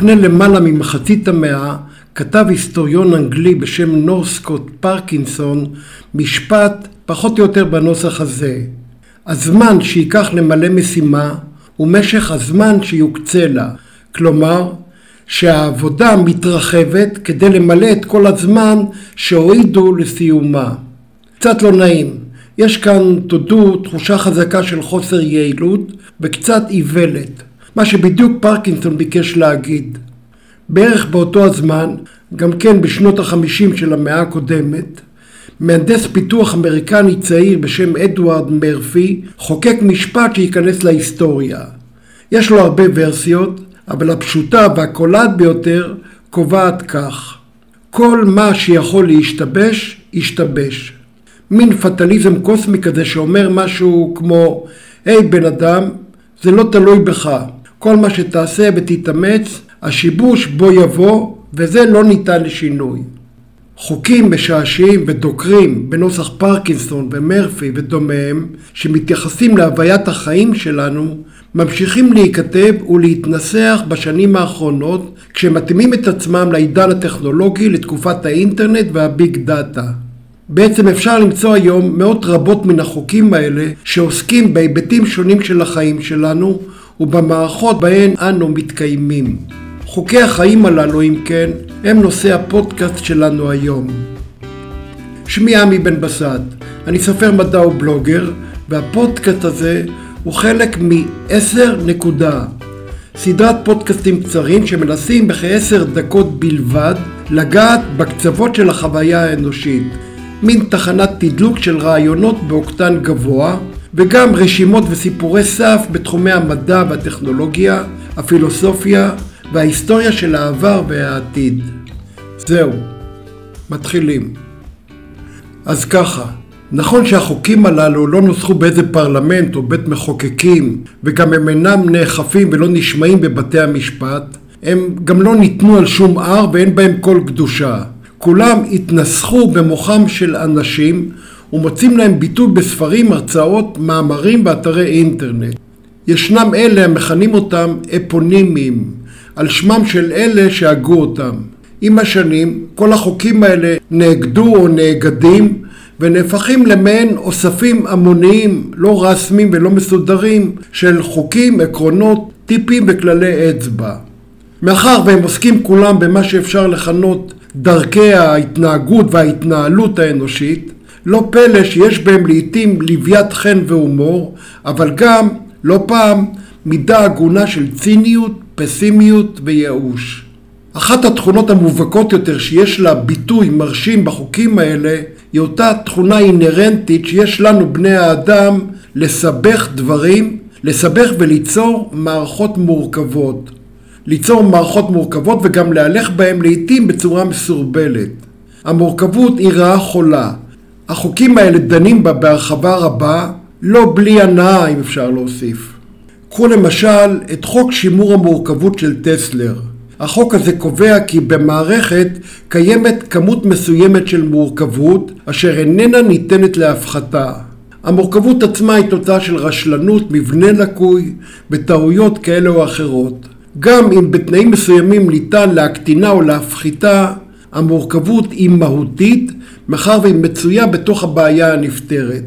לפני למעלה ממחצית המאה כתב היסטוריון אנגלי בשם נורסקוט פרקינסון משפט פחות או יותר בנוסח הזה: הזמן שייקח למלא משימה הוא משך הזמן שיוקצה לה, כלומר שהעבודה מתרחבת כדי למלא את כל הזמן שהועידו לסיומה. קצת לא נעים, יש כאן, תודו, תחושה חזקה של חוסר יעילות וקצת איוולת, מה שבדיוק פרקינסון ביקש להגיד. בערך באותו הזמן, גם כן בשנות החמישים של המאה הקודמת, מהנדס פיתוח אמריקני צעיר בשם אדוארד מרפי חוקק משפט שייכנס להיסטוריה. יש לו הרבה ורסיות, אבל הפשוטה והקולעת ביותר קובעת כך: כל מה שיכול להשתבש, ישתבש. מין פטליזם קוסמי כזה שאומר משהו כמו, היי hey, בן אדם, זה לא תלוי בך. כל מה שתעשה ותתאמץ, השיבוש בו יבוא, וזה לא ניתן לשינוי. חוקים משעשעים ודוקרים בנוסח פרקינסון ומרפי ודומיהם, שמתייחסים להוויית החיים שלנו, ממשיכים להיכתב ולהתנסח בשנים האחרונות, כשמתאימים את עצמם לעידן הטכנולוגי לתקופת האינטרנט והביג דאטה. בעצם אפשר למצוא היום מאות רבות מן החוקים האלה שעוסקים בהיבטים שונים של החיים שלנו ובמערכות בהן אנו מתקיימים. חוקי החיים הללו, אם כן, הם נושא הפודקאסט שלנו היום. שמי עמי בן בסט, אני סופר מדע ובלוגר, והפודקאסט הזה הוא חלק מ-10 נקודה, סדרת פודקאסטים קצרים שמנסים בכ-10 דקות בלבד לגעת בקצוות של החוויה האנושית, מין תחנת תדלוק של רעיונות באוקטן גבוה, וגם רשימות וסיפורי סף בתחומי המדע והטכנולוגיה, הפילוסופיה וההיסטוריה של העבר והעתיד. זהו, מתחילים. אז ככה, נכון שהחוקים הללו לא נוסחו באיזה פרלמנט או בית מחוקקים, וגם הם אינם נאכפים ולא נשמעים בבתי המשפט, הם גם לא ניתנו על שום הר ואין בהם כל קדושה. כולם התנסחו במוחם של אנשים ומוצאים להם ביטוי בספרים, הרצאות, מאמרים ואתרי אינטרנט. ישנם אלה המכנים אותם אפונימיים, על שמם של אלה שהגו אותם. עם השנים, כל החוקים האלה נאגדו או נאגדים ונהפכים למעין אוספים המוניים, לא רשמיים ולא מסודרים, של חוקים, עקרונות, טיפים וכללי אצבע. מאחר והם עוסקים כולם במה שאפשר לכנות דרכי ההתנהגות וההתנהלות האנושית, לא פלא שיש בהם לעיתים לוויית חן והומור, אבל גם, לא פעם, מידה הגונה של ציניות, פסימיות וייאוש. אחת התכונות המובהקות יותר שיש לה ביטוי מרשים בחוקים האלה, היא אותה תכונה אינהרנטית שיש לנו בני האדם לסבך דברים, לסבך וליצור מערכות מורכבות. ליצור מערכות מורכבות וגם להלך בהן לעיתים בצורה מסורבלת. המורכבות היא רעה חולה. החוקים האלה דנים בה בהרחבה רבה, לא בלי הנאה אם אפשר להוסיף. קחו למשל את חוק שימור המורכבות של טסלר. החוק הזה קובע כי במערכת קיימת כמות מסוימת של מורכבות אשר איננה ניתנת להפחתה. המורכבות עצמה היא תוצאה של רשלנות, מבנה לקוי וטעויות כאלה או אחרות. גם אם בתנאים מסוימים ניתן להקטינה או להפחיתה, המורכבות היא מהותית, מאחר והיא מצויה בתוך הבעיה הנפתרת.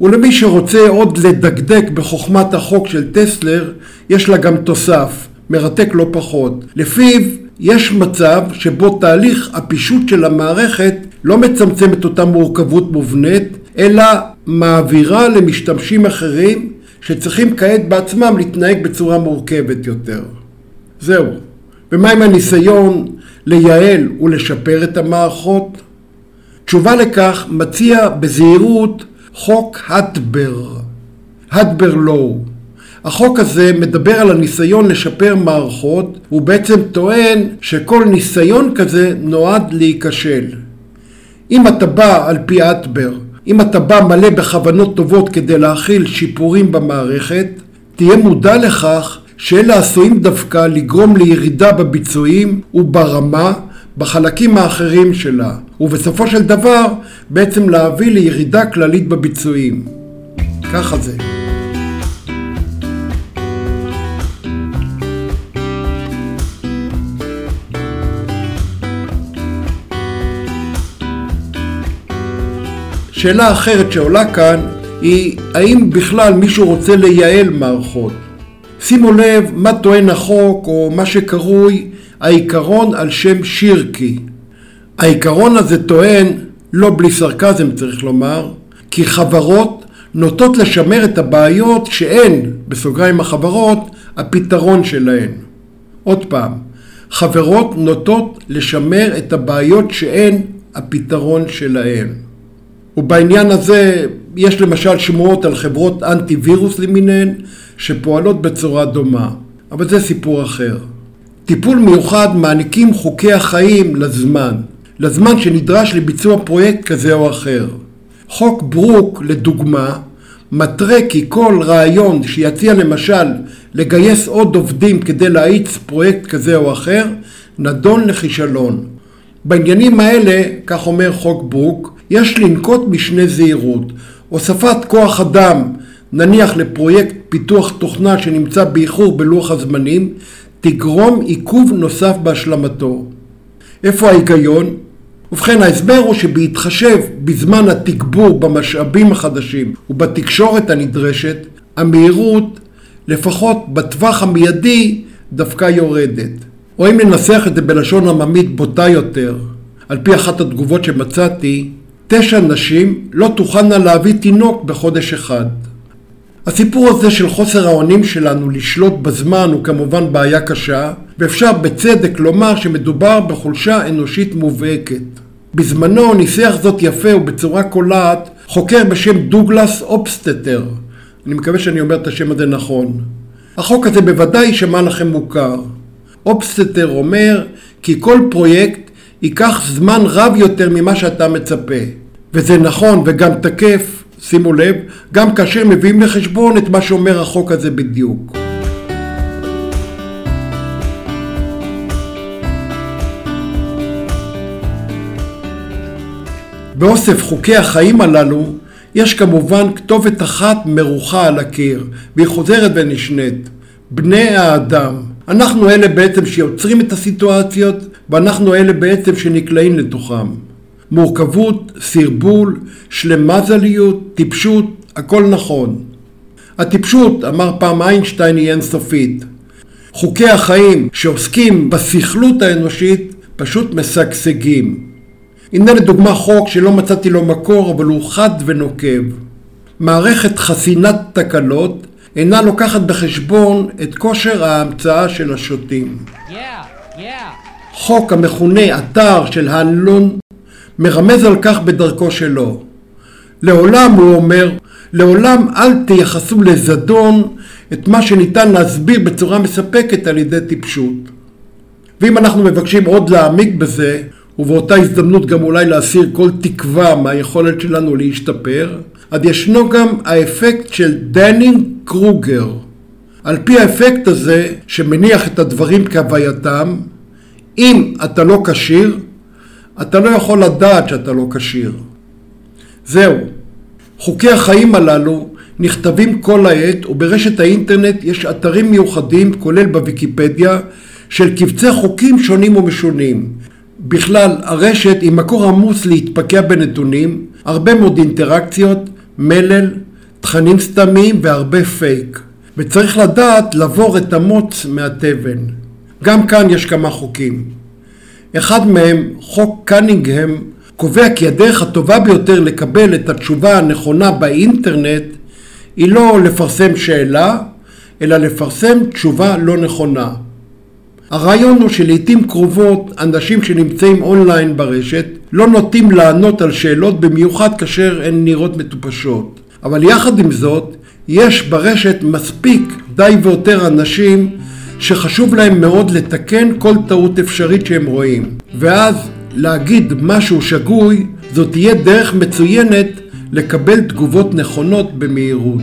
ולמי שרוצה עוד לדקדק בחוכמת החוק של טסלר, יש לה גם תוסף, מרתק לא פחות. לפיו יש מצב שבו תהליך הפישוט של המערכת לא מצמצם את אותה מורכבות מובנית, אלא מעבירה למשתמשים אחרים שצריכים כעת בעצמם להתנהג בצורה מורכבת יותר. זהו. ומה עם הניסיון לייעל ולשפר את המערכות? תשובה לכך מציע בזהירות חוק הדבר, הדבר לואו. החוק הזה מדבר על הניסיון לשפר מערכות, הוא בעצם טוען שכל ניסיון כזה נועד להיכשל. אם אתה בא על פי אטבר, אם אתה בא מלא בכוונות טובות כדי להכיל שיפורים במערכת, תהיה מודע לכך שאלה עשויים דווקא לגרום לירידה בביצועים וברמה בחלקים האחרים שלה, ובסופו של דבר בעצם להביא לירידה כללית בביצועים. ככה זה. שאלה אחרת שעולה כאן היא האם בכלל מישהו רוצה לייעל מערכות. שימו לב מה טוען החוק או מה שקרוי העיקרון על שם שירקי. העיקרון הזה טוען, לא בלי סרקזם צריך לומר, כי חברות נוטות לשמר את הבעיות שאין, בסוגריים החברות, הפתרון שלהן. עוד פעם, חברות נוטות לשמר את הבעיות שאין הפתרון שלהן. ובעניין הזה יש למשל שמועות על חברות אנטי וירוס למיניהן שפועלות בצורה דומה, אבל זה סיפור אחר. טיפול מיוחד מעניקים חוקי החיים לזמן, לזמן שנדרש לביצוע פרויקט כזה או אחר. חוק ברוק, לדוגמה, מתרה כי כל רעיון שיציע למשל לגייס עוד עובדים כדי להאיץ פרויקט כזה או אחר, נדון לכישלון. בעניינים האלה, כך אומר חוק ברוק, יש לנקוט משנה זהירות. הוספת כוח אדם, נניח לפרויקט פיתוח תוכנה שנמצא באיחור בלוח הזמנים, תגרום עיכוב נוסף בהשלמתו. איפה ההיגיון? ובכן ההסבר הוא שבהתחשב בזמן התגבור במשאבים החדשים ובתקשורת הנדרשת, המהירות, לפחות בטווח המיידי, דווקא יורדת. או אם ננסח את זה בלשון עממית בוטה יותר, על פי אחת התגובות שמצאתי, תשע נשים לא תוכלנה להביא תינוק בחודש אחד. הסיפור הזה של חוסר האונים שלנו לשלוט בזמן הוא כמובן בעיה קשה, ואפשר בצדק לומר שמדובר בחולשה אנושית מובהקת. בזמנו ניסח זאת יפה ובצורה קולעת חוקר בשם דוגלס אופסטטר. אני מקווה שאני אומר את השם הזה נכון. החוק הזה בוודאי יישמע לכם מוכר. אופסטטר אומר כי כל פרויקט ייקח זמן רב יותר ממה שאתה מצפה. וזה נכון וגם תקף, שימו לב, גם כאשר מביאים לחשבון את מה שאומר החוק הזה בדיוק. באוסף חוקי החיים הללו יש כמובן כתובת אחת מרוחה על הקיר, והיא חוזרת ונשנית. בני האדם. אנחנו אלה בעצם שיוצרים את הסיטואציות, ואנחנו אלה בעצם שנקלעים לתוכם. מורכבות, סרבול, שלמזליות, טיפשות, הכל נכון. הטיפשות, אמר פעם איינשטיין, היא אינסופית. חוקי החיים שעוסקים בסכלות האנושית פשוט משגשגים. הנה לדוגמה חוק שלא מצאתי לו מקור אבל הוא חד ונוקב. מערכת חסינת תקלות אינה לוקחת בחשבון את כושר ההמצאה של השוטים. Yeah, yeah. חוק המכונה אתר של הנלון מרמז על כך בדרכו שלו. לעולם, הוא אומר, לעולם אל תייחסו לזדון את מה שניתן להסביר בצורה מספקת על ידי טיפשות. ואם אנחנו מבקשים עוד להעמיק בזה, ובאותה הזדמנות גם אולי להסיר כל תקווה מהיכולת שלנו להשתפר, אז ישנו גם האפקט של דאנינג קרוגר. על פי האפקט הזה, שמניח את הדברים כהווייתם, אם אתה לא כשיר, אתה לא יכול לדעת שאתה לא כשיר. זהו. חוקי החיים הללו נכתבים כל העת, וברשת האינטרנט יש אתרים מיוחדים, כולל בוויקיפדיה, של קבצי חוקים שונים ומשונים. בכלל, הרשת היא מקור עמוס להתפקע בנתונים, הרבה מאוד אינטראקציות, מלל, תכנים סתמיים והרבה פייק. וצריך לדעת לעבור את המוץ מהתבן. גם כאן יש כמה חוקים. אחד מהם, חוק קנינגהם, קובע כי הדרך הטובה ביותר לקבל את התשובה הנכונה באינטרנט היא לא לפרסם שאלה, אלא לפרסם תשובה לא נכונה. הרעיון הוא שלעיתים קרובות אנשים שנמצאים אונליין ברשת לא נוטים לענות על שאלות במיוחד כאשר הן נראות מטופשות. אבל יחד עם זאת, יש ברשת מספיק די ויותר אנשים שחשוב להם מאוד לתקן כל טעות אפשרית שהם רואים. ואז להגיד משהו שגוי, זאת תהיה דרך מצוינת לקבל תגובות נכונות במהירות.